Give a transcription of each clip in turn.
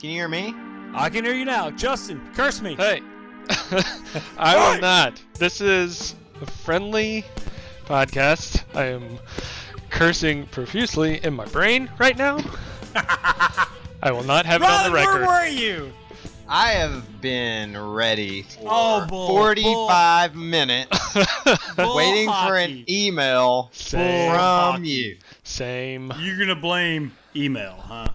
Can you hear me? I can hear you now. Justin, curse me. Hey, I will not. This is a friendly podcast. I am cursing profusely in my brain right now. I will not have it on the record. where were you? I have been ready for Oh, bull, 45 minutes Bull waiting for an email Same. from hockey. you. Same. You're gonna blame email, huh?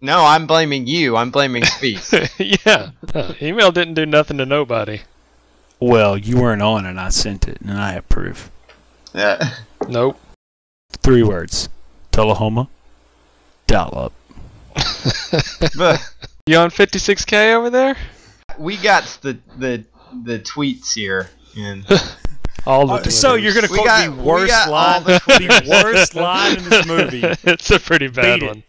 No, I'm blaming you. I'm blaming Speaks. yeah. Uh, email didn't do nothing to nobody. Well, you weren't on, and I sent it, and I approve. Yeah. Nope. Three words: Tullahoma, Dollop. but You on 56k over there? we got the the the tweets here, and All the Uh, so you're gonna quote got- the worst line, the the worst line in this movie. it's a pretty bad Beat it. one.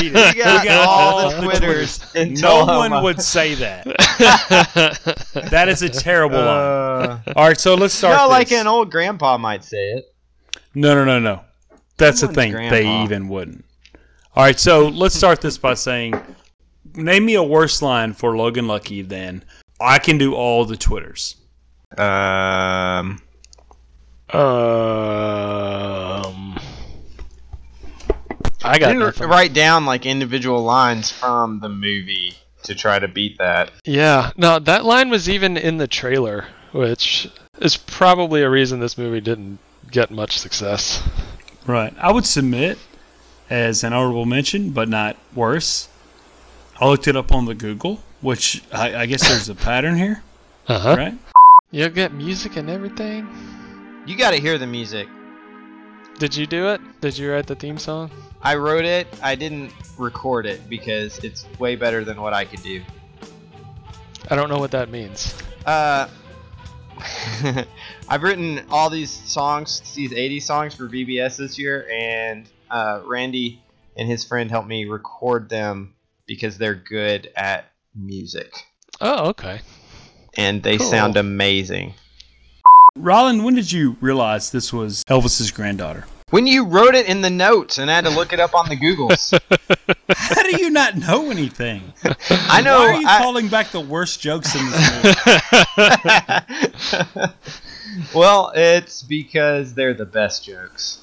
Beat it. we got, all all the the twitters. in No Tullahoma. one would say that. That is a terrible line. Uh, All right, so let's start. no, like this. an old grandpa might say it. No, no, no, no. That's the Someone's thing. They even wouldn't. All right, so let's start this by saying, name me a worse line for Logan Lucky than I can do all the twitters. Um, um, I got didn't nothing. write down like individual lines from the movie to try to beat that. Yeah, no, that line was even in the trailer, which is probably a reason this movie didn't get much success. Right. I would submit as an honorable mention, but not worse. I looked it up on the Google, which I, I guess there's a pattern here, Uh huh. right? You get music and everything. You got to hear the music. Did you do it? Did you write the theme song? I wrote it. I didn't record it because it's way better than what I could do. I don't know what that means. Uh, I've written all these songs, these 80 songs for VBS this year, and uh, Randy and his friend helped me record them because they're good at music Oh, okay. And they Cool. sound amazing. Roland, when did you realize this was Elvis's granddaughter? When you wrote it in the notes and I had to look it up on the Googles, How do you not know anything? I know. Why are you I- calling back the worst jokes in this movie? well, it's because they're the best jokes.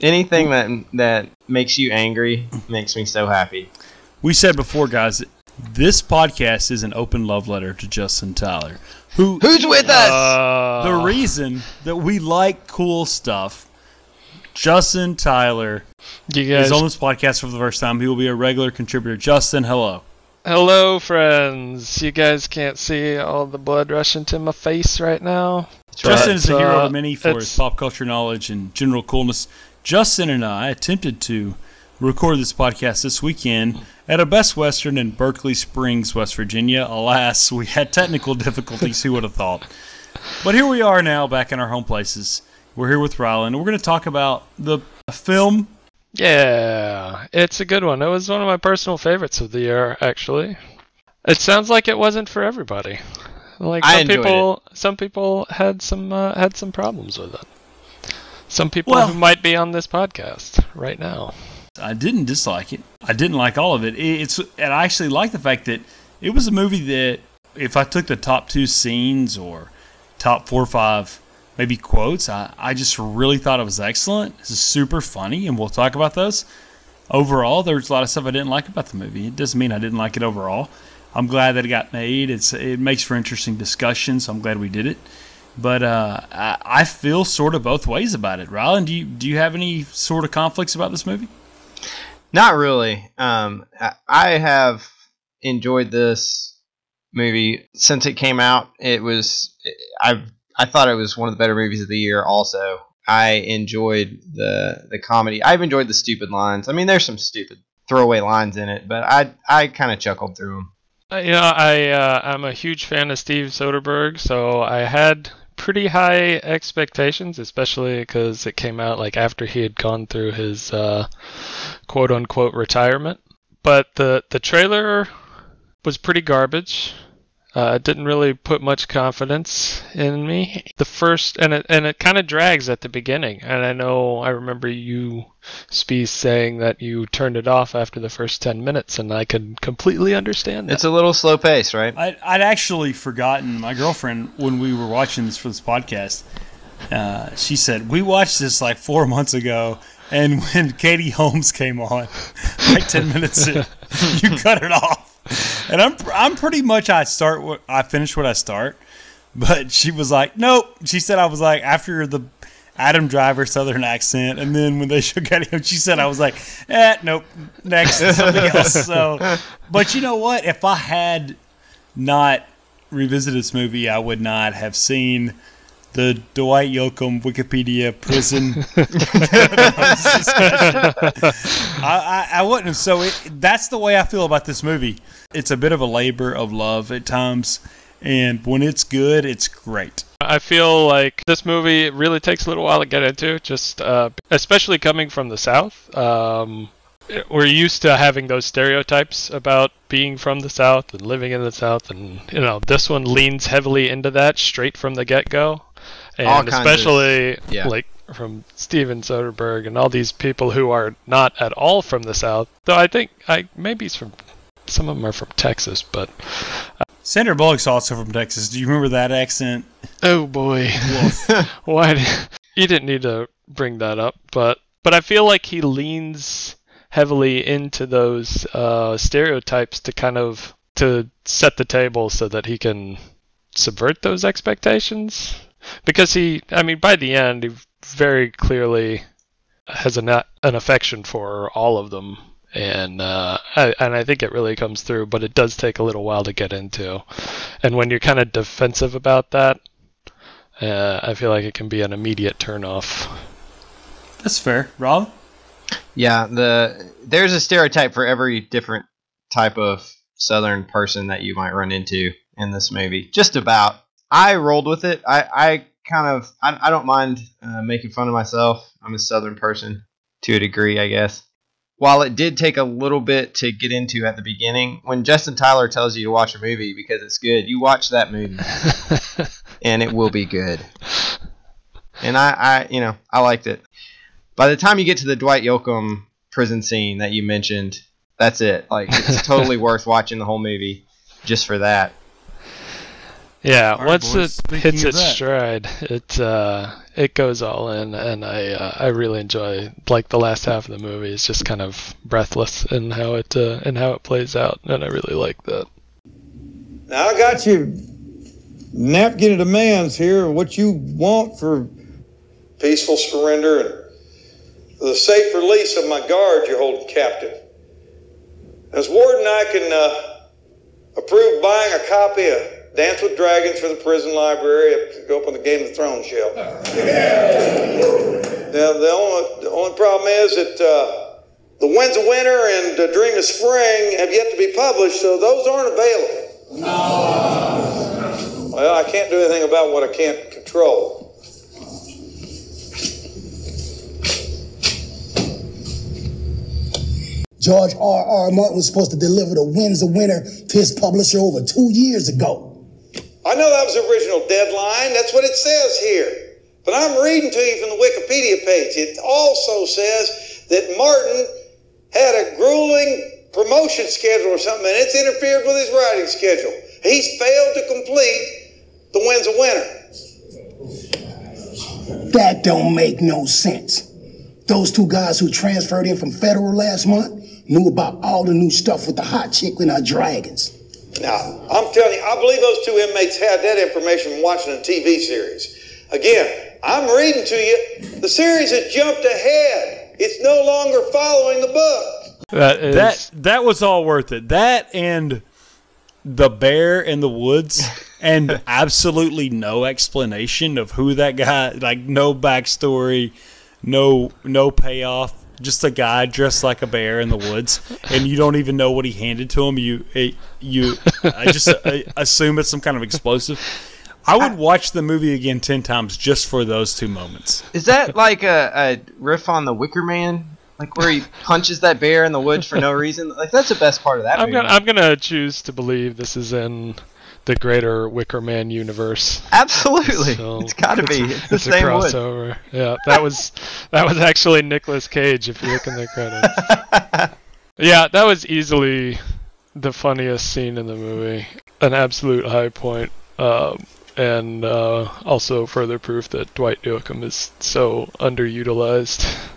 Anything that that makes you angry makes me so happy. We said before, guys, this podcast is an open love letter to Justin Tyler, who Who's with us? Uh, the reason that we like cool stuff. Justin Tyler you guys. is on this podcast for the first time. He will be a regular contributor. Justin, hello. Hello, friends. You guys can't see all the blood rushing to my face right now. Justin is a hero uh, to many for his pop culture knowledge and general coolness. Justin and I attempted to record this podcast this weekend at a Best Western in Berkeley Springs, West Virginia. Alas, we had technical difficulties. Who would have thought? But here we are now, back in our home places. We're here with Rylan. We're going to talk about the film. Yeah, it's a good one. It was one of my personal favorites of the year, actually. It sounds like it wasn't for everybody. Like some enjoyed people, some people had some uh, had some problems with it. Some people Well- who might be on this podcast right now. I didn't dislike it. I didn't like all of it. It- It's and I actually like the fact that it was a movie that if I took the top two scenes or top four or five maybe quotes, I, I just really thought it was excellent. It's super funny, and we'll talk about those. Overall, there's a lot of stuff I didn't like about the movie. It doesn't mean I didn't like it overall. I'm glad that it got made. It's it makes for interesting discussion, so I'm glad we did it. But uh, I, I feel sort of both ways about it. Rylan, do you do you have any sort of conflicts about this movie? Not really. Um, I- have enjoyed this movie since it came out. It was I I thought it was one of the better movies of the year. Also, I enjoyed the the comedy. I've enjoyed the stupid lines. I mean, there's some stupid throwaway lines in it, but I I kind of chuckled through them. You know, I uh, I'm a huge fan of Steve Soderbergh, so I had pretty high expectations, especially because it came out like after he had gone through his uh, quote unquote retirement. But the the trailer was pretty garbage. Uh, it didn't really put much confidence in me. The first, and it and it kind of drags at the beginning. And I know I remember you, Spee, saying that you turned it off after the first ten minutes, and I can completely understand that. It's a little slow pace, right? I, I'd actually forgotten my girlfriend when we were watching this for this podcast. Uh, she said we watched this like four months ago, and when Katie Holmes came on, like ten minutes in, you cut it off. And I'm I'm pretty much I start what I finish what I start, but she was like, nope. She said I was like after the Adam Driver Southern accent, and then when they shook at him, she said I was like, eh, nope, next something else. So, but you know what? If I had not revisited this movie, I would not have seen the Dwight Yoakam Wikipedia prison. I, I, I wouldn't. So it, that's the way I feel about this movie. It's a bit of a labor of love at times, and when it's good, it's great. I feel like this movie really takes a little while to get into, just uh, especially coming from the South. Um, we're used to having those stereotypes about being from the South and living in the South, and you know this one leans heavily into that straight from the get-go, All and kinds of- especially yeah. like from Steven Soderbergh and all these people who are not at all from the South. Though I think I maybe he's from some of them are from Texas, but Sandra Bullock's also from Texas. Do you remember that accent? Oh boy. Why d- you didn't need to bring that up, but but I feel like he leans heavily into those uh, stereotypes to kind of to set the table so that he can subvert those expectations because he I mean by the end he very clearly has an an affection for all of them and uh, I, and I think it really comes through, but it does take a little while to get into. And when you're kind of defensive about that, uh, I feel like it can be an immediate turnoff. That's fair, Rob. Yeah, the there's a stereotype for every different type of Southern person that you might run into in this movie. Just about. I rolled with it. I, I kind of I, I don't mind uh, making fun of myself. I'm a Southern person to a degree, I guess. While it did take a little bit to get into at the beginning, when Justin Tyler tells you to watch a movie because it's good, you watch that movie and it will be good. And I, I you know, I liked it. By the time you get to the Dwight Yoakam prison scene that you mentioned, that's it. Like it's totally worth watching the whole movie just for that. Yeah, All right, once boys, it hits its that. stride, it uh, it goes all in, and I uh, I really enjoy like the last half of the movie is just kind of breathless in how it uh, in how it plays out, and I really like that. Now I got your napkin of demands here, what you want for peaceful surrender and the safe release of my guard you're holding captive. As warden, I can uh, approve buying a copy of Dance with Dragons for the prison library go up on the Game of Thrones shelf. Now, the only, the only problem is that uh, The Winds of Winter and uh, Dream of Spring have yet to be published, so those aren't available. Well, I can't do anything about what I can't control. George R. R. Martin was supposed to deliver The Winds of Winter to his publisher over two years ago. I know that was the original deadline. That's what it says here. But I'm reading to you from the Wikipedia page. It also says that Martin had a grueling promotion schedule or something, and it's interfered with his writing schedule. He's failed to complete The Winds of Winter. That don't make no sense. Those two guys who transferred in from federal last month knew about all the new stuff with the hot chick and her dragons. Now, I'm telling you, I believe those two inmates had that information from watching a TV series. Again, I'm reading to you. The series has jumped ahead. It's no longer following the book. That is That that was all worth it. That and the bear in the woods and absolutely no explanation of who that guy like no backstory, no no payoff. Just a guy dressed like a bear in the woods, and you don't even know what he handed to him. You it, you I just uh, assume it's some kind of explosive. I would watch the movie again ten times just for those two moments. Is that like a, a riff on the Wicker Man? Like where he punches that bear in the woods for no reason? Like that's the best part of that I'm movie. gonna I'm gonna choose to believe this is in the greater Wicker Man universe. Absolutely, So, it's got to be. It's the It's a same wood. crossover. Yeah, that was that was actually Nicolas Cage if you look in the credits. yeah, that was easily the funniest scene in the movie. An absolute high point. Um, and uh, also further proof that Dwight Yoakam is so underutilized.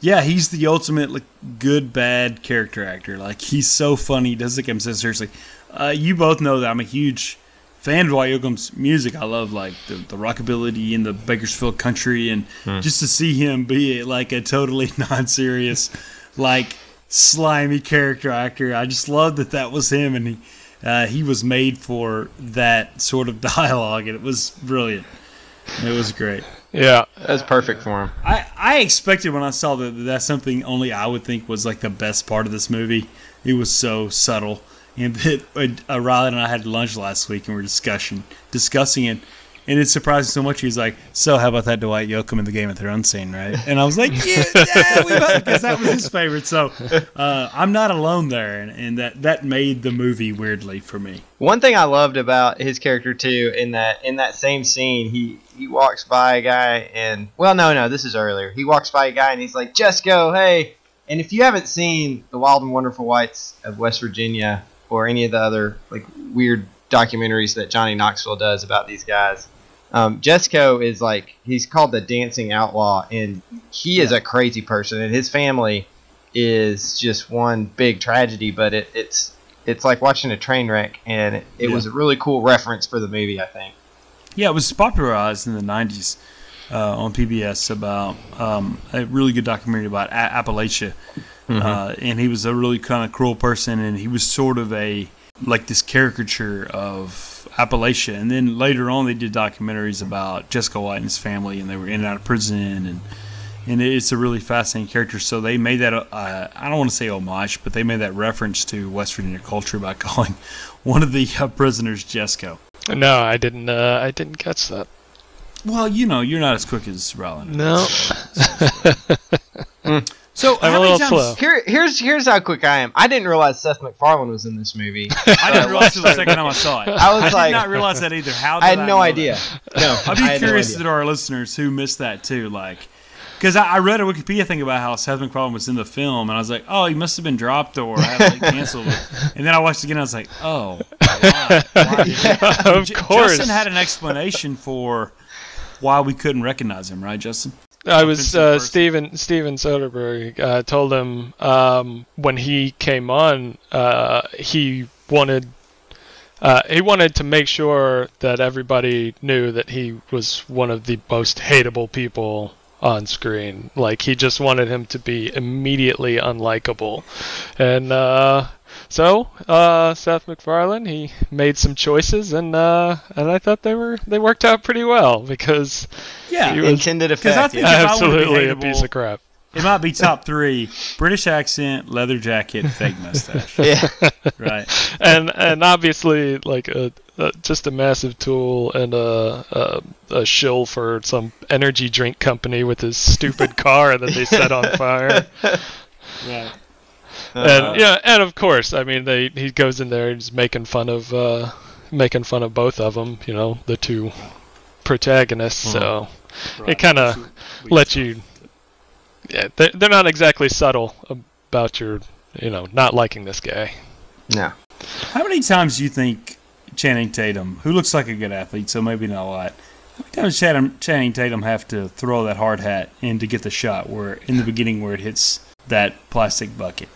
Yeah, he's the ultimate like, good bad character actor. Like he's so funny, he doesn't take himself seriously. Uh, you both know that I'm a huge fan of Dwight Yoakam's music. I love like the, the rockabilly and the Bakersfield country, and just to see him be like a totally non-serious, like slimy character actor. I just love that that was him, and he uh, he was made for that sort of dialogue, and it was brilliant. It was great. Yeah, That's perfect for him. I, I expected when I saw that that's something only I would think was like the best part of this movie. It was so subtle, and that uh, Riley and I had lunch last week and we are discussing discussing it, and it surprised me so much. He's like, "So how about that Dwight Yoakam in the Game of Thrones scene, right?" And I was like, "Yeah, yeah because that was his favorite." So uh, I'm not alone there, and, and that that made the movie weirdly for me. One thing I loved about his character too, in that in that same scene, he he walks by a guy and well, no, no, this is earlier. He walks by a guy and he's like, "Jesco, hey!" And if you haven't seen the Wild and Wonderful Whites of West Virginia or any of the other like weird documentaries that Johnny Knoxville does about these guys, um, Jesco is like he's called the dancing outlaw, and he is a crazy person, and his family is just one big tragedy. But it, it's it's like watching a train wreck, and it, it Yeah. was a really cool reference for the movie. I think. Yeah, it was popularized in the '90s uh, on PBS about um, a really good documentary about a- Appalachia, uh, and he was a really kind of cruel person, and he was sort of a like this caricature of Appalachia. And then later on, they did documentaries about Jesco White and his family, and they were in and out of prison, and and it's a really fascinating character. So they made that uh, I don't want to say homage, but they made that reference to West Virginia culture by calling one of the uh, prisoners Jesco. no, I didn't. Uh, I didn't catch that. Well, you know, you're not as quick as Rollin. No, So I'm how many times? slow. Here, here's here's how quick I am. I didn't realize Seth MacFarlane was in this movie. I didn't uh, realize it the second time I saw it. I was did like- did not realize that either. How? Did I had no idea. that? No, I'd be I had no curious to our listeners who missed that too. Like, because I, I read a Wikipedia thing about how Seth MacFarlane was in the film, and I was like, oh, he must have been dropped or had like canceled. and then I watched it again, and I was like, oh, why? Why he- of course. Justin had an explanation for why we couldn't recognize him, right, Justin? I was uh. Steven Steven Soderbergh uh, told him um, when he came on uh, he wanted uh, he wanted to make sure that everybody knew that he was one of the most hateable people on screen. Like he just wanted him to be immediately unlikable, and uh, so uh, Seth MacFarlane he made some choices, and uh, and I thought they were they worked out pretty well because Yeah, He was- Intended 'Cause I effect. think- yeah. If I wanna absolutely a piece of crap. it might be top three: British accent, leather jacket, fake mustache. yeah. Right. and and obviously like a, a just a massive tool and a, a a shill for some energy drink company with his stupid car that they set on fire. Right. And yeah, and of course, I mean, they he goes in there and he's making fun of uh, making fun of both of them. You know, the two protagonists. So it kind of lets you. Yeah, they're, they're not exactly subtle about your, you know, not liking this guy. No. How many times do you think Channing Tatum, who looks like a good athlete, so maybe not a lot, how many times Channing, Channing Tatum have to throw that hard hat in to get the shot where in the beginning where it hits that plastic bucket?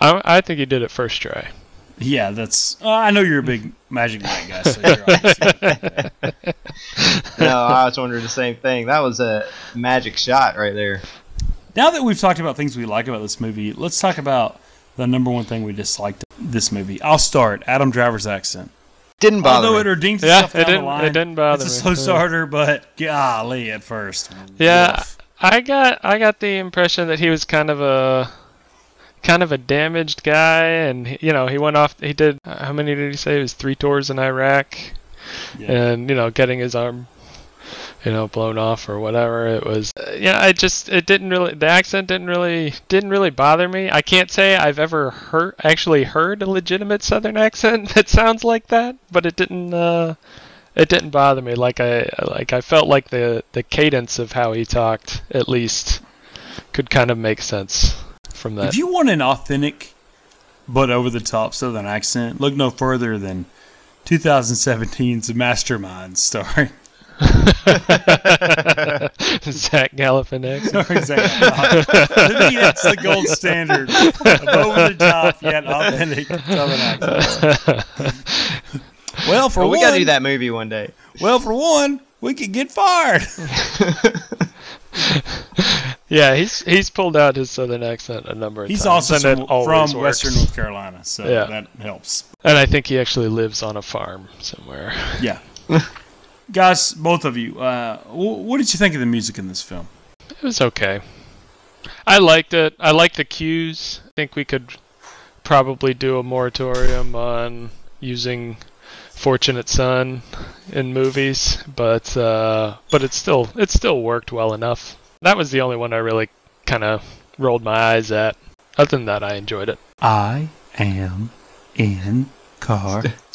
I, I think he did it first try. Yeah, that's. Uh, I know you're a big Magic Mike guy, so you're obviously- No, I was wondering the same thing. That was a magic shot right there. Now that we've talked about things we like about this movie, let's talk about the number one thing we disliked this movie. I'll start. Adam Driver's accent. Didn't bother Although me. it redeems Yeah, itself it down didn't- the line. it didn't bother It's a me. slow starter, but golly, at first. Yeah, Woof. I got I got the impression that he was kind of a kind of a damaged guy, and you know he went off. He did uh, how many did he say? It was three tours in Iraq, Yeah. and you know getting his arm you know, blown off or whatever. It was, uh, yeah, I just, it didn't really, the accent didn't really, didn't really bother me. I can't say I've ever heard, actually heard a legitimate Southern accent that sounds like that, but it didn't, uh, it didn't bother me. Like I, like I felt like the, the cadence of how he talked, at least, could kind of make sense from that. If you want an authentic but over the top Southern accent, look no further than 2017's Mastermind starring Zach Galifianakis. Sorry, Zach. to me, that's the gold standard over the top yet authentic Southern accents. Well, for Well, we one, gotta do that movie one day. well, for one, we could get fired. Yeah, he's he's pulled out his southern accent a number of He's times. He's also from. Western North Carolina, so Yeah. that helps. And I think he actually lives on a farm somewhere. Yeah. Guys, both of you, uh, wh- what did you think of the music in this film? It was okay. I liked it. I liked the cues. I think we could probably do a moratorium on using Fortunate Son in movies, but uh, but it still it still worked well enough. That was the only one I really kind of rolled my eyes at. Other than that, I enjoyed it. I am in car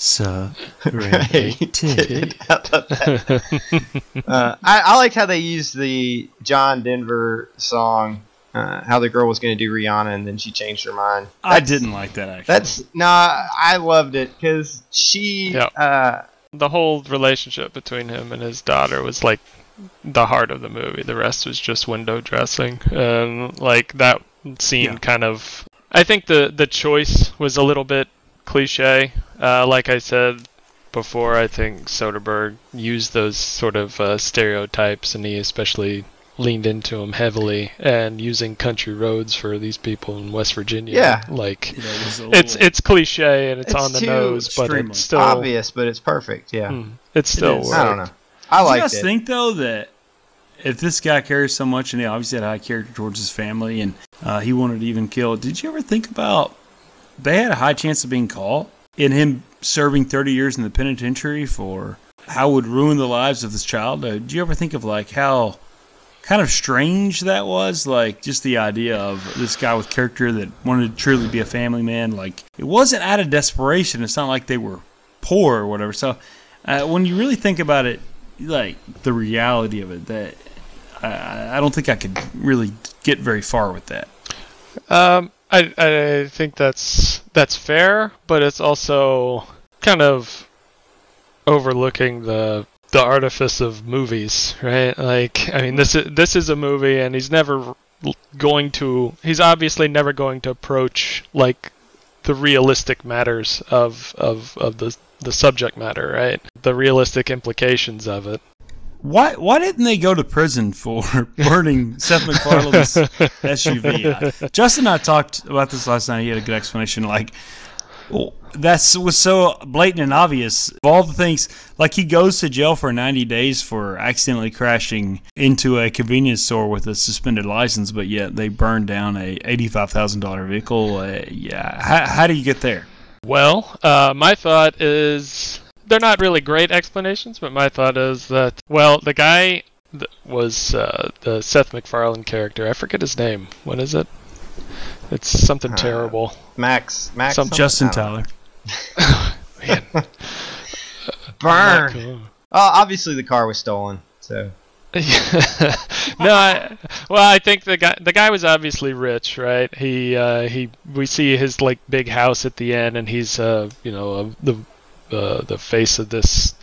about uh, I, I liked how they used the John Denver song. Uh, how the girl was going to do Rihanna and then she changed her mind. I didn't like that actually. That's no, I loved it because she. Yeah. Uh, the whole relationship between him and his daughter was like the heart of the movie. The rest was just window dressing, and like that scene Yeah. kind of. I think the the choice was a little bit cliche. Uh, like I said before, I think Soderbergh used those sort of uh, stereotypes, and he especially leaned into them heavily, and using country roads for these people in West Virginia. Yeah. like You know, it was a it's it's cliche and it's, It's on the nose, but it's still obvious, but it's perfect. Yeah. Hmm. It still is. worked. I don't know. I Do you guys it. think though that if this guy cares so much and he obviously had a high character towards his family and uh, he wanted to even kill, did you ever think about they had a high chance of being caught in him serving 30 years in the penitentiary for how would ruin the lives of this child? Uh, did you ever think of like how kind of strange that was? Like just the idea of this guy with character that wanted to truly be a family man. Like it wasn't out of desperation. It's not like they were poor or whatever. So uh, when you really think about it, like the reality of it, that I, I don't think I could really get very far with that. Um, I I think that's that's fair, but it's also kind of overlooking the the artifice of movies, right? Like, I mean, this is this is a movie, and he's never going to. He's obviously never going to approach like the realistic matters of of of the the subject matter, right? The realistic implications of it. Why why didn't they go to prison for burning Seth MacFarlane's SUV? Justin and I talked about this last night. He had a good explanation. Like that's was so blatant and obvious. Of all the things, like he goes to jail for 90 days for accidentally crashing into a convenience store with a suspended license, but yet they burned down a $85,000 vehicle. Uh, yeah, how, how do you get there? Well, uh, my thought is they're not really great explanations, but my thought is that well, the guy that was uh, the Seth MacFarlane character. I forget his name. What is it? It's something Uh, terrible. Max, Max, Some- Justin I don't know. Tyler. Man, Burn. Cool. Oh, obviously the car was stolen. So no, I, well, I think the guy the guy was obviously rich, right? He uh, he we see his like big house at the end, and he's uh you know uh, the uh, the face of this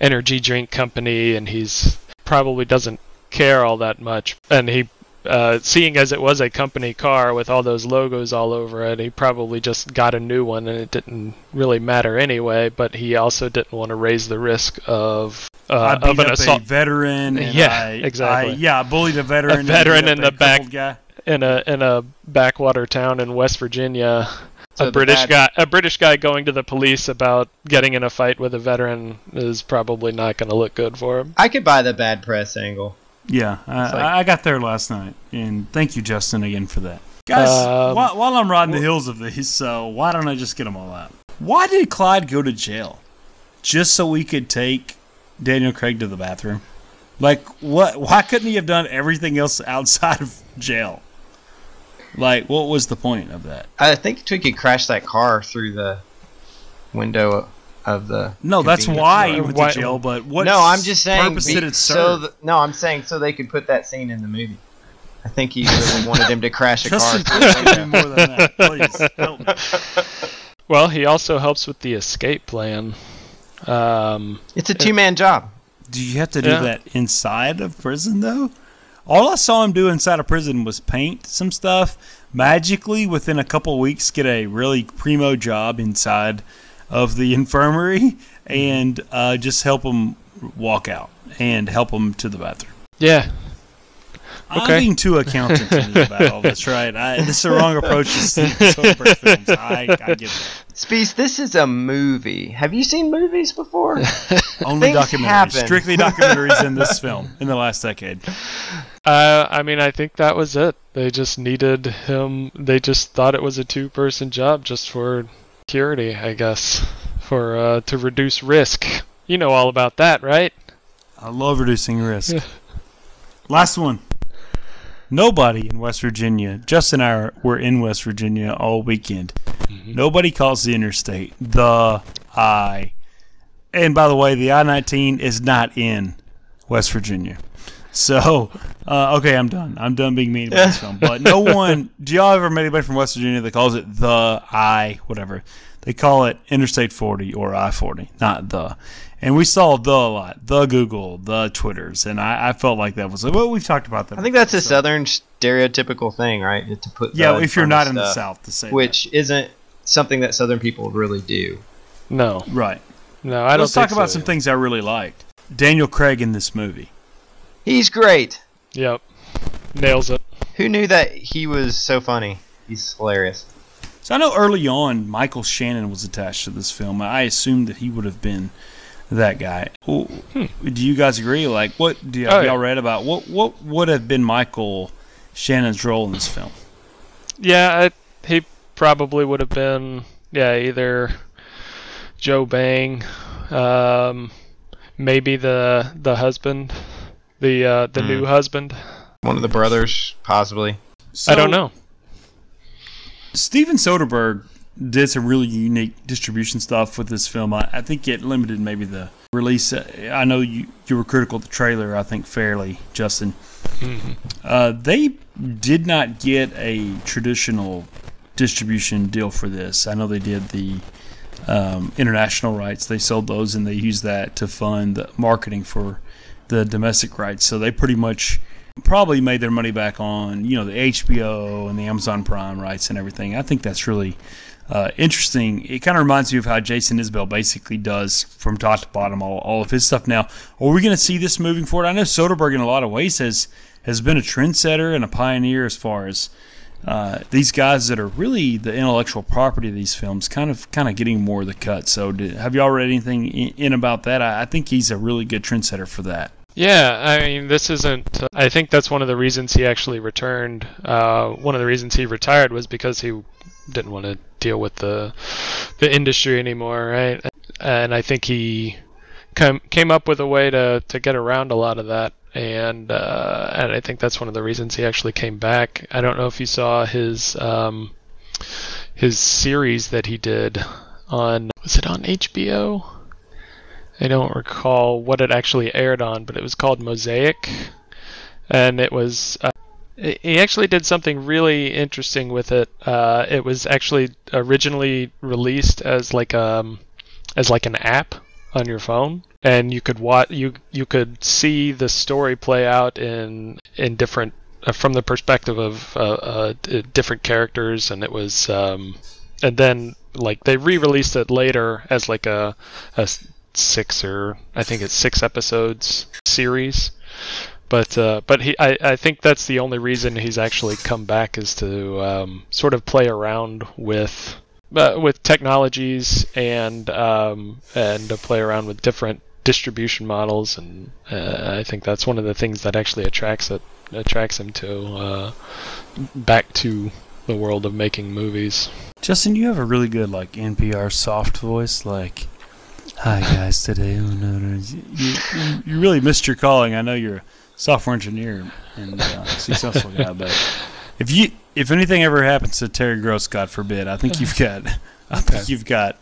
energy drink company, and he's probably doesn't care all that much, and he. Uh, seeing as it was a company car with all those logos all over it, he probably just got a new one and it didn't really matter anyway. But he also didn't want to raise the risk of I uh, beat of an up assault a veteran. And Yeah, I, exactly. I, yeah, I bullied a veteran. and veteran in the back- Guy. in a in a backwater town in West Virginia. So a British bad- guy, a British guy going to the police about getting in a fight with a veteran is probably not going to look good for him. I could buy the bad press angle. Yeah, I, like- I got there last night, and thank you, Justin, again for that. Guys, Um, while, while I'm riding the hills of these, so why don't I just get them all out? Why did Clyde go to jail? Just so we could take Daniel Craig to the bathroom? Like what? Why couldn't he have done everything else outside of jail? Like what was the point of that? I think he could crash that car through the window of the. No, that's why store. he went Why- to jail. But what? no, I'm just saying. Purpose be- did it so serve? th- no, I'm saying so they could put that scene in the movie. I think he really wanted him to crash a car. do more than that. Please help me. Well, he also helps with the escape plan. Um, It's a two man job. Do you have to do Yeah. that inside of prison though? All I saw him do inside of prison was paint some stuff. Magically, within a couple weeks, get a really primo job inside of the infirmary and uh, just help him walk out and help him to the bathroom. yeah, I'm Okay. being too accountant to me about all this, right? I, this is the wrong approach to Steven Soderbergh films. I, I get that. Speece, this is a movie. Have you seen movies before? Only Things documentaries, happen. strictly documentaries in this film in the last decade. Uh, I mean, I think that was it. They just needed him. They just thought it was a two-person job just for security, I guess, for uh, to reduce risk. You know all about that, right? I love reducing risk. Last one. Nobody in West Virginia. Justin and I were in West Virginia all weekend. Nobody calls the interstate the I. And by the way, the I 19 is not in West Virginia. So, uh, okay, I'm done. I'm done being mean about this film. But no one, do y'all ever met anybody from West Virginia that calls it the I, whatever? They call it Interstate 40 or I 40, not the. And we saw the a lot, the Google, the Twitters, and I, I felt like that was like, well. We've talked about that. I think that's a southern stereotypical thing, right? To put yeah. the If you're not of in the South, to say which isn't something that southern people really do. No, right. no, I don't. Let's talk think about so. some things I really liked. Daniel Craig in this movie. He's great. Yep, nails it. Who knew that he was so funny? He's hilarious. So I know early on Michael Shannon was attached to this film. I assumed that he would have been that guy. Well, Do you guys agree? Like, what do you, Hmm. Oh, have yeah. y'all read about what what would have been Michael Shannon's role in this film? Yeah, I, he probably would have been yeah either Joe Bang, um, maybe the the husband, the uh, the Hmm. new husband. One of the brothers, possibly. I don't know. Steven Soderbergh did some really unique distribution stuff with this film. I, I think it limited maybe the release. Uh, I know you, you were critical of the trailer, I think, fairly, Justin. Uh, they did not get a traditional distribution deal for this. I know they did the um, international rights. They sold those and they used that to fund the marketing for the domestic rights. So they pretty much probably made their money back on you know the HBO and the Amazon Prime rights and everything. I think that's really uh, interesting. It kind of reminds me of how Jason Isbell basically does from top to bottom all, all of his stuff. Now, are we going to see this moving forward? I know Soderbergh in a lot of ways has has been a trendsetter and a pioneer as far as uh, these guys that are really the intellectual property of these films, kind of kind of getting more of the cut. So, have y'all read anything in, in about that? I, I think he's a really good trendsetter for that. Yeah, I mean, this isn't. I think that's one of the reasons he actually returned. Uh, one of the reasons he retired was because he didn't want to deal with the the industry anymore, right? And I think he came came up with a way to to get around a lot of that, and uh, and I think that's one of the reasons he actually came back. I don't know if you saw his um, his series that he did on was it on HBO? I don't recall what it actually aired on, but it was called Mosaic, and it was. Uh, he actually did something really interesting with it. Uh, it was actually originally released as like um, as like an app on your phone, and you could watch you you could see the story play out in in different uh, from the perspective of uh, uh, different characters, and it was um, and then like they re-released it later as like a six or I think it's six episodes series. But uh, but he I, I think that's the only reason he's actually come back is to um, sort of play around with uh, with technologies and um, and to play around with different distribution models and uh, I think that's one of the things that actually attracts it attracts him to uh, back to the world of making movies. Justin, you have a really good like NPR soft voice. Like, Hi guys, today oh, you, you, you really missed your calling. I know you're a software engineer and uh, successful guy, but if you if anything ever happens to Terry Gross, God forbid, I think you've got I think you've got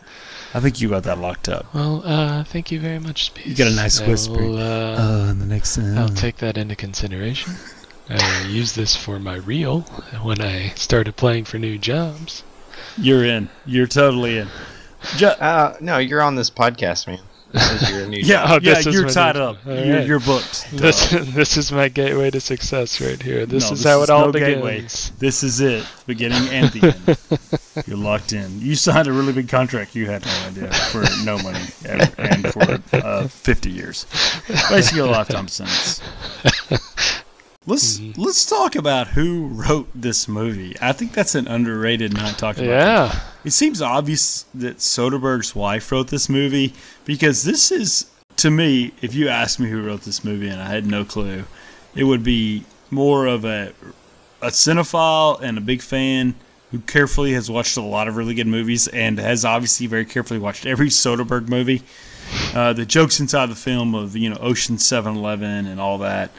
I think you got that locked up. Well, uh, thank you very much, Space. You got a nice I whisper. will, uh, Oh, and the next uh, I'll take that into consideration. I use this for my reel when I started playing for new jobs. you're in. You're totally in. Ju- Uh, no, you're on this podcast, man. This is your new yeah, Oh, yeah, is you're tied new- up. All You're, you're booked. This this is my gateway to success right here. This No, is how is it all no begins. gateway. This is it, beginning and the end. You're locked in. You signed a really big contract. You had no idea for no money and, and for uh, 50 years, basically a lifetime sentence. Let's let's talk about who wrote this movie. I think that's an underrated not talked about. Yeah. It seems obvious that Soderbergh's wife wrote this movie because this is, to me, if you asked me who wrote this movie and I had no clue, it would be more of a a cinephile and a big fan who carefully has watched a lot of really good movies and has obviously very carefully watched every Soderbergh movie. Uh, the jokes inside the film of you know Ocean 7-Eleven and all that.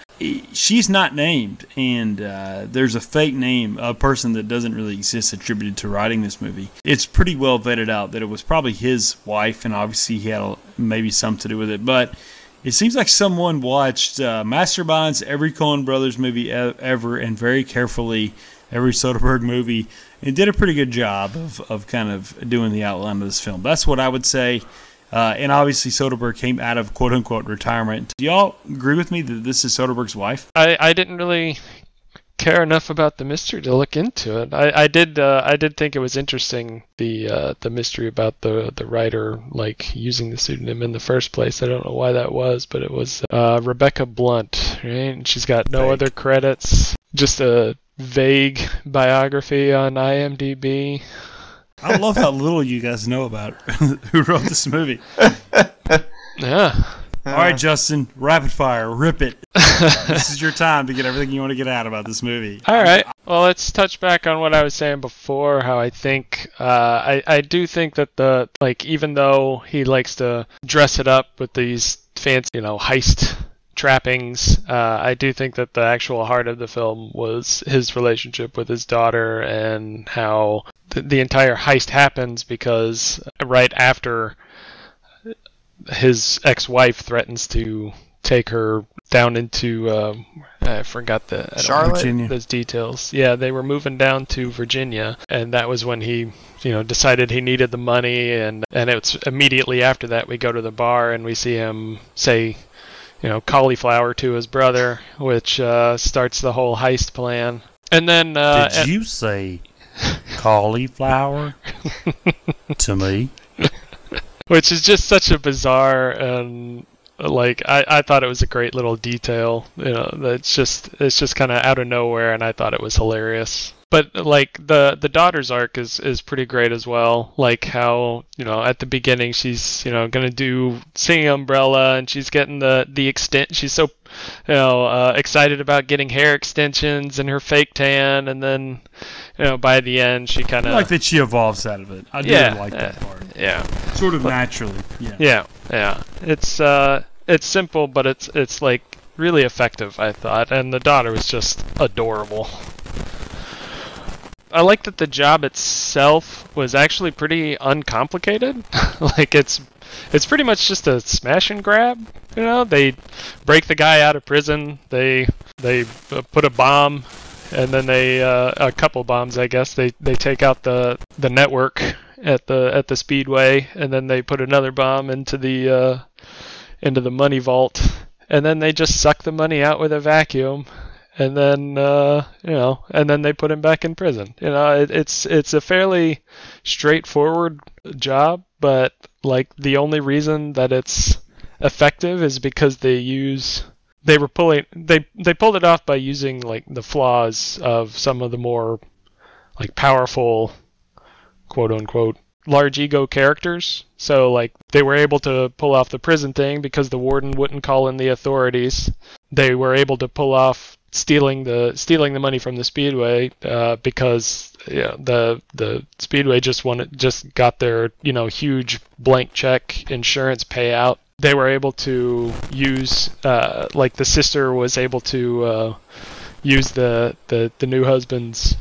She's not named, and uh, there's a fake name, a person that doesn't really exist attributed to writing this movie. It's pretty well vetted out that it was probably his wife, and obviously he had a, maybe some to do with it. But it seems like someone watched uh, Masterminds, every Coen Brothers movie ever, and very carefully every Soderbergh movie, and did a pretty good job of, of kind of doing the outline of this film. That's what I would say. Uh, and obviously, Soderbergh came out of quote unquote retirement. Do y'all agree with me that this is Soderbergh's wife? I, I didn't really care enough about the mystery to look into it. I, I did uh, I did think it was interesting the uh, the mystery about the the writer like using the pseudonym in the first place. I don't know why that was, but it was uh, Rebecca Blunt, right? And she's got no other credits, just a vague biography on IMDb. I love how little you guys know about who wrote this movie. Yeah. All right, Justin, rapid fire, rip it. this is your time to get everything you want to get out about this movie. All right. Well, let's touch back on what I was saying before. How I think uh, I I do think that the like even though he likes to dress it up with these fancy you know heist trappings, uh, I do think that the actual heart of the film was his relationship with his daughter and how the, the entire heist happens because right after his ex-wife threatens to take her down into um, I forgot the I Charlotte? Virginia. those details. Yeah, they were moving down to Virginia, and that was when he, you know, decided he needed the money, and and it's immediately after that we go to the bar and we see him say, you know, cauliflower to his brother, which uh, starts the whole heist plan. And then uh, Did you say cauliflower to me? which is just such a bizarre and like I, I thought it was a great little detail you know that's just it's just kind of out of nowhere and i thought it was hilarious but like the the daughter's arc is is pretty great as well like how you know at the beginning she's you know gonna do singing umbrella and she's getting the the extent she's so you know uh, excited about getting hair extensions and her fake tan and then you know by the end she kind of like that she evolves out of it. I do Yeah, like that part. yeah Sort of naturally. Yeah. yeah, yeah. It's uh, it's simple, but it's it's like really effective. I thought, and the daughter was just adorable. I like that the job itself was actually pretty uncomplicated. like it's it's pretty much just a smash and grab. You know, they break the guy out of prison. They they uh, put a bomb, and then they uh, a couple bombs, I guess. They they take out the the network at the at the speedway, and then they put another bomb into the uh, into the money vault, and then they just suck the money out with a vacuum, and then uh, you know, and then they put him back in prison. You know, it, it's it's a fairly straightforward job, but like the only reason that it's effective is because they use they were pulling they they pulled it off by using like the flaws of some of the more like powerful quote unquote large ego characters. So like they were able to pull off the prison thing because the warden wouldn't call in the authorities. They were able to pull off stealing the stealing the money from the speedway uh, because yeah, the the speedway just wanted just got their you know huge blank check insurance payout. They were able to use uh, like the sister was able to uh, use the, the the new husband's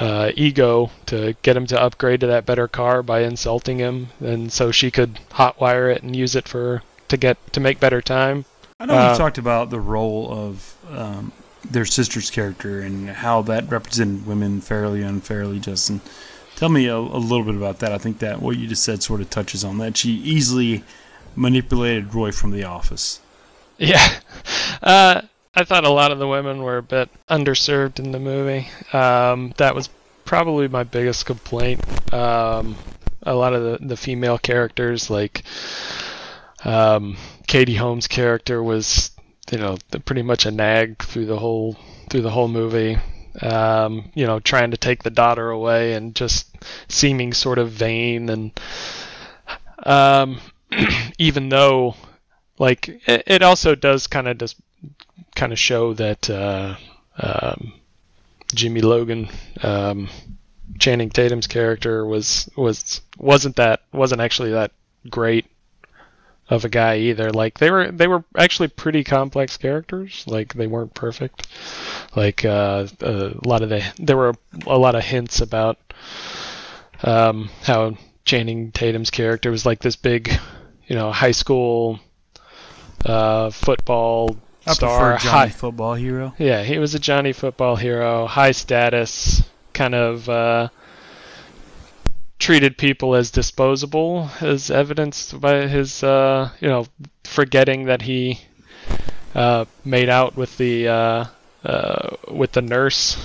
uh, ego to get him to upgrade to that better car by insulting him, and so she could hotwire it and use it for to get to make better time. I know Uh, you talked about the role of um, their sister's character and how that represented women fairly, unfairly. Justin, tell me a, a little bit about that. I think that what you just said sort of touches on that. She easily manipulated Roy from the office. Yeah. Uh, I thought a lot of the women were a bit underserved in the movie. Um, that was probably my biggest complaint. Um, a lot of the, the female characters, like um, Katie Holmes' character, was you know pretty much a nag through the whole through the whole movie. Um, you know, trying to take the daughter away and just seeming sort of vain and um, even though like it, it also does kind of just kind of show that uh, um, Jimmy Logan, um, Channing Tatum's character was was wasn't that wasn't actually that great of a guy either. Like they were they were actually pretty complex characters. Like they weren't perfect. Like uh, a lot of the there were a lot of hints about um, how Channing Tatum's character was like this big, you know, high school uh, football I star. Johnny High, Football Hero. yeah, he was a Johnny football hero, high status, kind of uh, treated people as disposable, as evidenced by his, uh, you know, forgetting that he uh, made out with the uh, uh, with the nurse.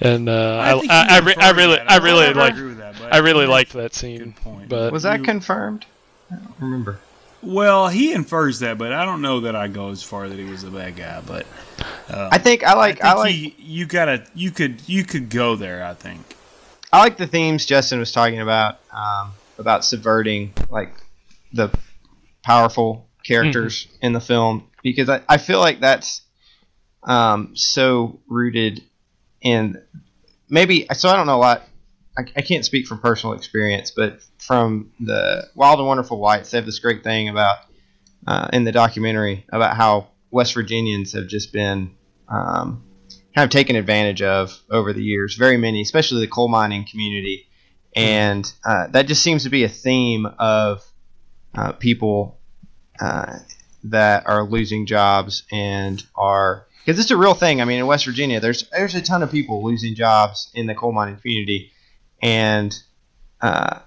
And uh, I, think I, I, re- I really, that. I don't really like, that, I really that's liked that scene. But Was that You- confirmed? I don't remember. Well, he infers that, but I don't know that I go as far that he was a bad guy. But uh, I think I like I I, like he, you gotta you could you could go there. I think. I like the themes Justin was talking about um, about subverting like the powerful characters in the film because I, I feel like that's um, so rooted in maybe so I don't know a lot I, I can't speak from personal experience but from the Wild and Wonderful Whites they have this great thing about uh, in the documentary about how West Virginians have just been um, kind of taken advantage of over the years. Very many, especially the coal mining community, and uh, that just seems to be a theme of uh, people uh, that are losing jobs and are because it's a real thing. I mean, in West Virginia, there's there's a ton of people losing jobs in the coal mining community, and uh,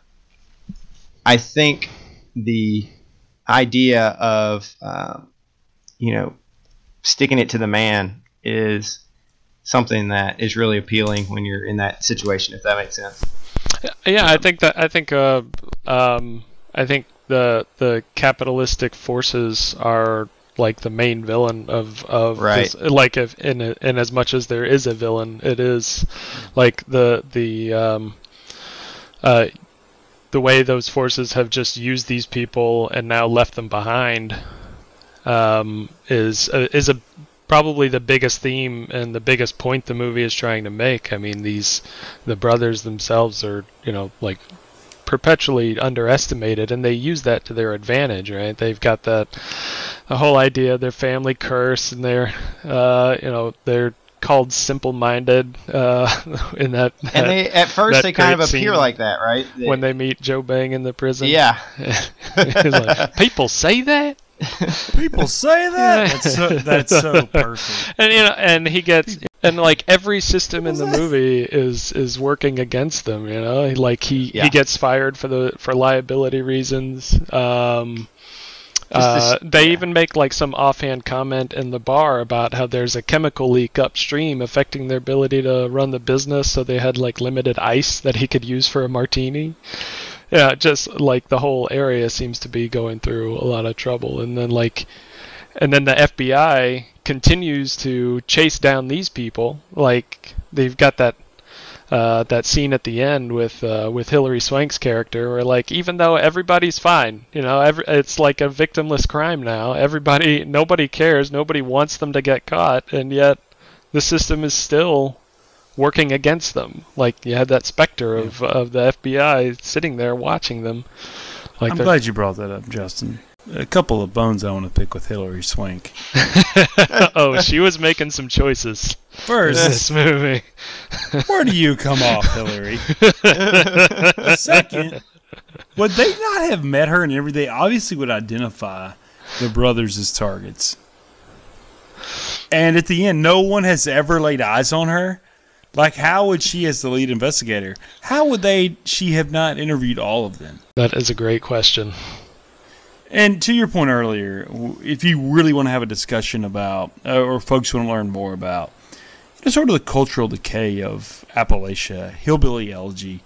I think the idea of uh, you know sticking it to the man is something that is really appealing when you're in that situation if that makes sense Yeah, I think that I think uh, um, I think the the capitalistic forces are like the main villain of of Right. this, like if in in as much as there is a villain, it is like the the um, uh, the way those forces have just used these people and now left them behind um, is uh, is a probably the biggest theme and the biggest point the movie is trying to make. I mean, these the brothers themselves are you know like perpetually underestimated and they use that to their advantage right? They've got that the whole idea of their family curse and they're uh you know they're called simple-minded uh in that, that and they at first they kind of appear like that right? when they meet Joe Bang in the prison. Yeah. Like, people say that People say that. That's so, that's so perfect. and you know and he gets and like every system in the movie is is working against them you know like he Yeah. he gets fired for the for liability reasons um Just uh, they even make like some offhand comment in the bar about how there's a chemical leak upstream affecting their ability to run the business so they had like limited ice that he could use for a martini yeah just like the whole area seems to be going through a lot of trouble and then like and then the FBI continues to chase down these people. Like they've got that uh, that scene at the end with uh, with Hilary Swank's character, where like even though everybody's fine, you know, every, it's like a victimless crime now. Everybody, nobody cares, nobody wants them to get caught, and yet the system is still working against them. Like you had that specter of of the FBI sitting there watching them. Like I'm glad you brought that up, Justin. A couple of bones I want to pick with Hilary Swank. oh, she was making some choices First, this movie. where do you come off, Hillary? Second, would they not have met her and everything? They obviously would identify the brothers as targets. And at the end, no one has ever laid eyes on her. Like, how would she, as the lead investigator, how would they? She have not interviewed all of them. That is a great question. And to your point earlier, if you really want to have a discussion about, uh, or folks want to learn more about, you know, sort of the cultural decay of Appalachia, Hillbilly Elegy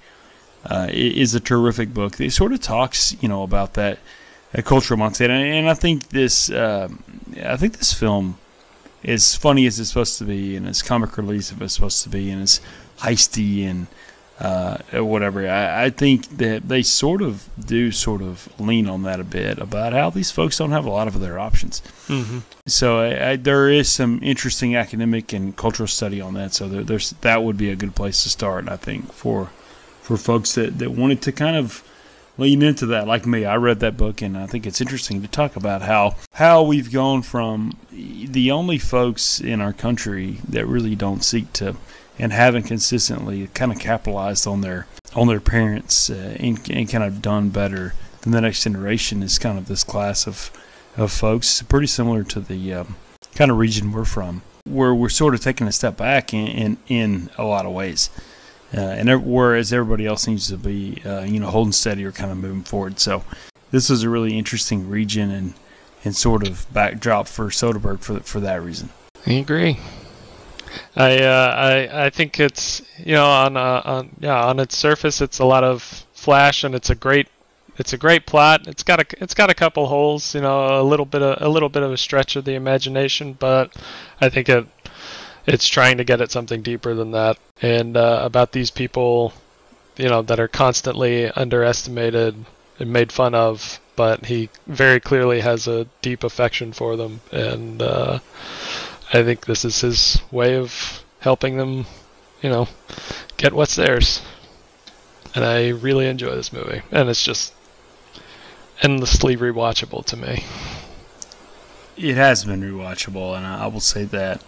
uh, is a terrific book. It sort of talks, you know, about that uh, cultural mindset, and, and I think this, um, I think this film, as funny as it's supposed to be, and as comic relief as it's supposed to be, and as heisty and uh, whatever. I, I think that they sort of do sort of lean on that a bit about how these folks don't have a lot of other options. Mm-hmm. So I, I, there is some interesting academic and cultural study on that. So there, there's that would be a good place to start, I think, for for folks that, that wanted to kind of lean into that. Like me, I read that book, and I think it's interesting to talk about how how we've gone from the only folks in our country that really don't seek to and haven't consistently kind of capitalized on their on their parents uh, and, and kind of done better than the next generation is kind of this class of of folks pretty similar to the um, kind of region we're from where we're sort of taking a step back in in, in a lot of ways uh, and whereas everybody else seems to be uh, you know holding steady or kind of moving forward so this is a really interesting region and and sort of backdrop for Soderbergh for for that reason I agree. I uh, I I think it's you know on uh, on yeah on its surface it's a lot of flash and it's a great it's a great plot. It's got a it's got a couple holes, you know, a little bit of a little bit of a stretch of the imagination, but I think it it's trying to get at something deeper than that and uh, about these people, you know, that are constantly underestimated and made fun of, but he very clearly has a deep affection for them and. Uh, I think this is his way of helping them, you know, get what's theirs. And I really enjoy this movie, and it's just endlessly rewatchable to me. It has been rewatchable, and I I will say that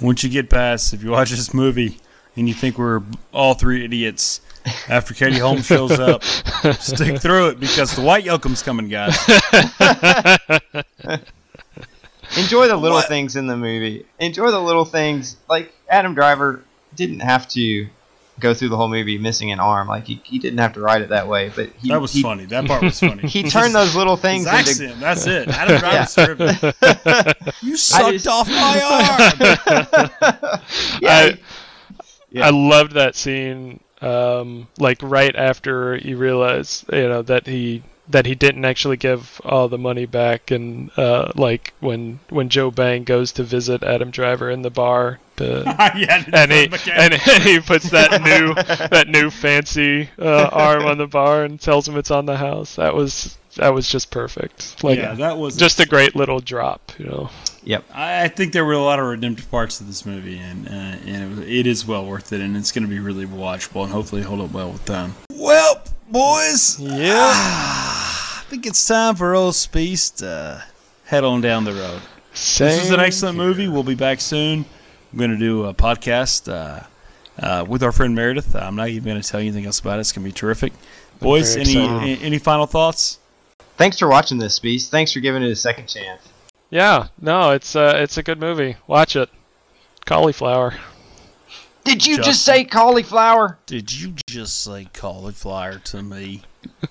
once you get past, if you watch this movie and you think we're all three idiots after Katie Holmes shows up, stick through it because the Dwight Yoakam's coming, guys. Enjoy the little things in the movie. Enjoy the little things. Like Adam Driver didn't have to go through the whole movie missing an arm. Like he, he didn't have to write it that way. But he, That was he, funny. That part was funny. He turned those little His things into. accent. That's it. Adam Driver's terrific. You sucked just- off my arm. Yeah, I, Yeah. I loved that scene. Um, like right after you realize, you know, that he that he didn't actually give all the money back, and uh, like when when Joe Bang goes to visit Adam Driver in the bar to yeah, and he and he puts that new that new fancy uh, arm on the bar and tells him it's on the house. That was that was just perfect. Like yeah, that was just a great little drop, you know. I I think there were a lot of redemptive parts to this movie, and uh, and it, it is well worth it, and it's going to be really watchable, and hopefully hold up well with time. Well, boys, Yeah. I think it's time for old Space to head on down the road. This is an excellent movie. We'll be back soon. I'm going to do a podcast uh, uh, with our friend Meredith. I'm not even going to tell you anything else about it. It's going to be terrific. Boys, any, excited. any any final thoughts? Thanks for watching this, Beast. Thanks for giving it a second chance. Yeah, no, it's uh, it's a good movie. Watch it. Cauliflower. Did you Justin. just say cauliflower? Did you just say cauliflower to me?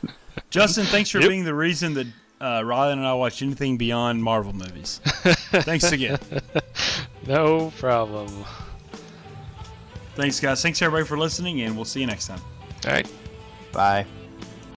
Justin, thanks for Yep. being the reason that uh, Riley and I watch anything beyond Marvel movies. thanks again. No problem. Thanks, guys. Thanks, everybody, for listening, and we'll see you next time. All right. Bye.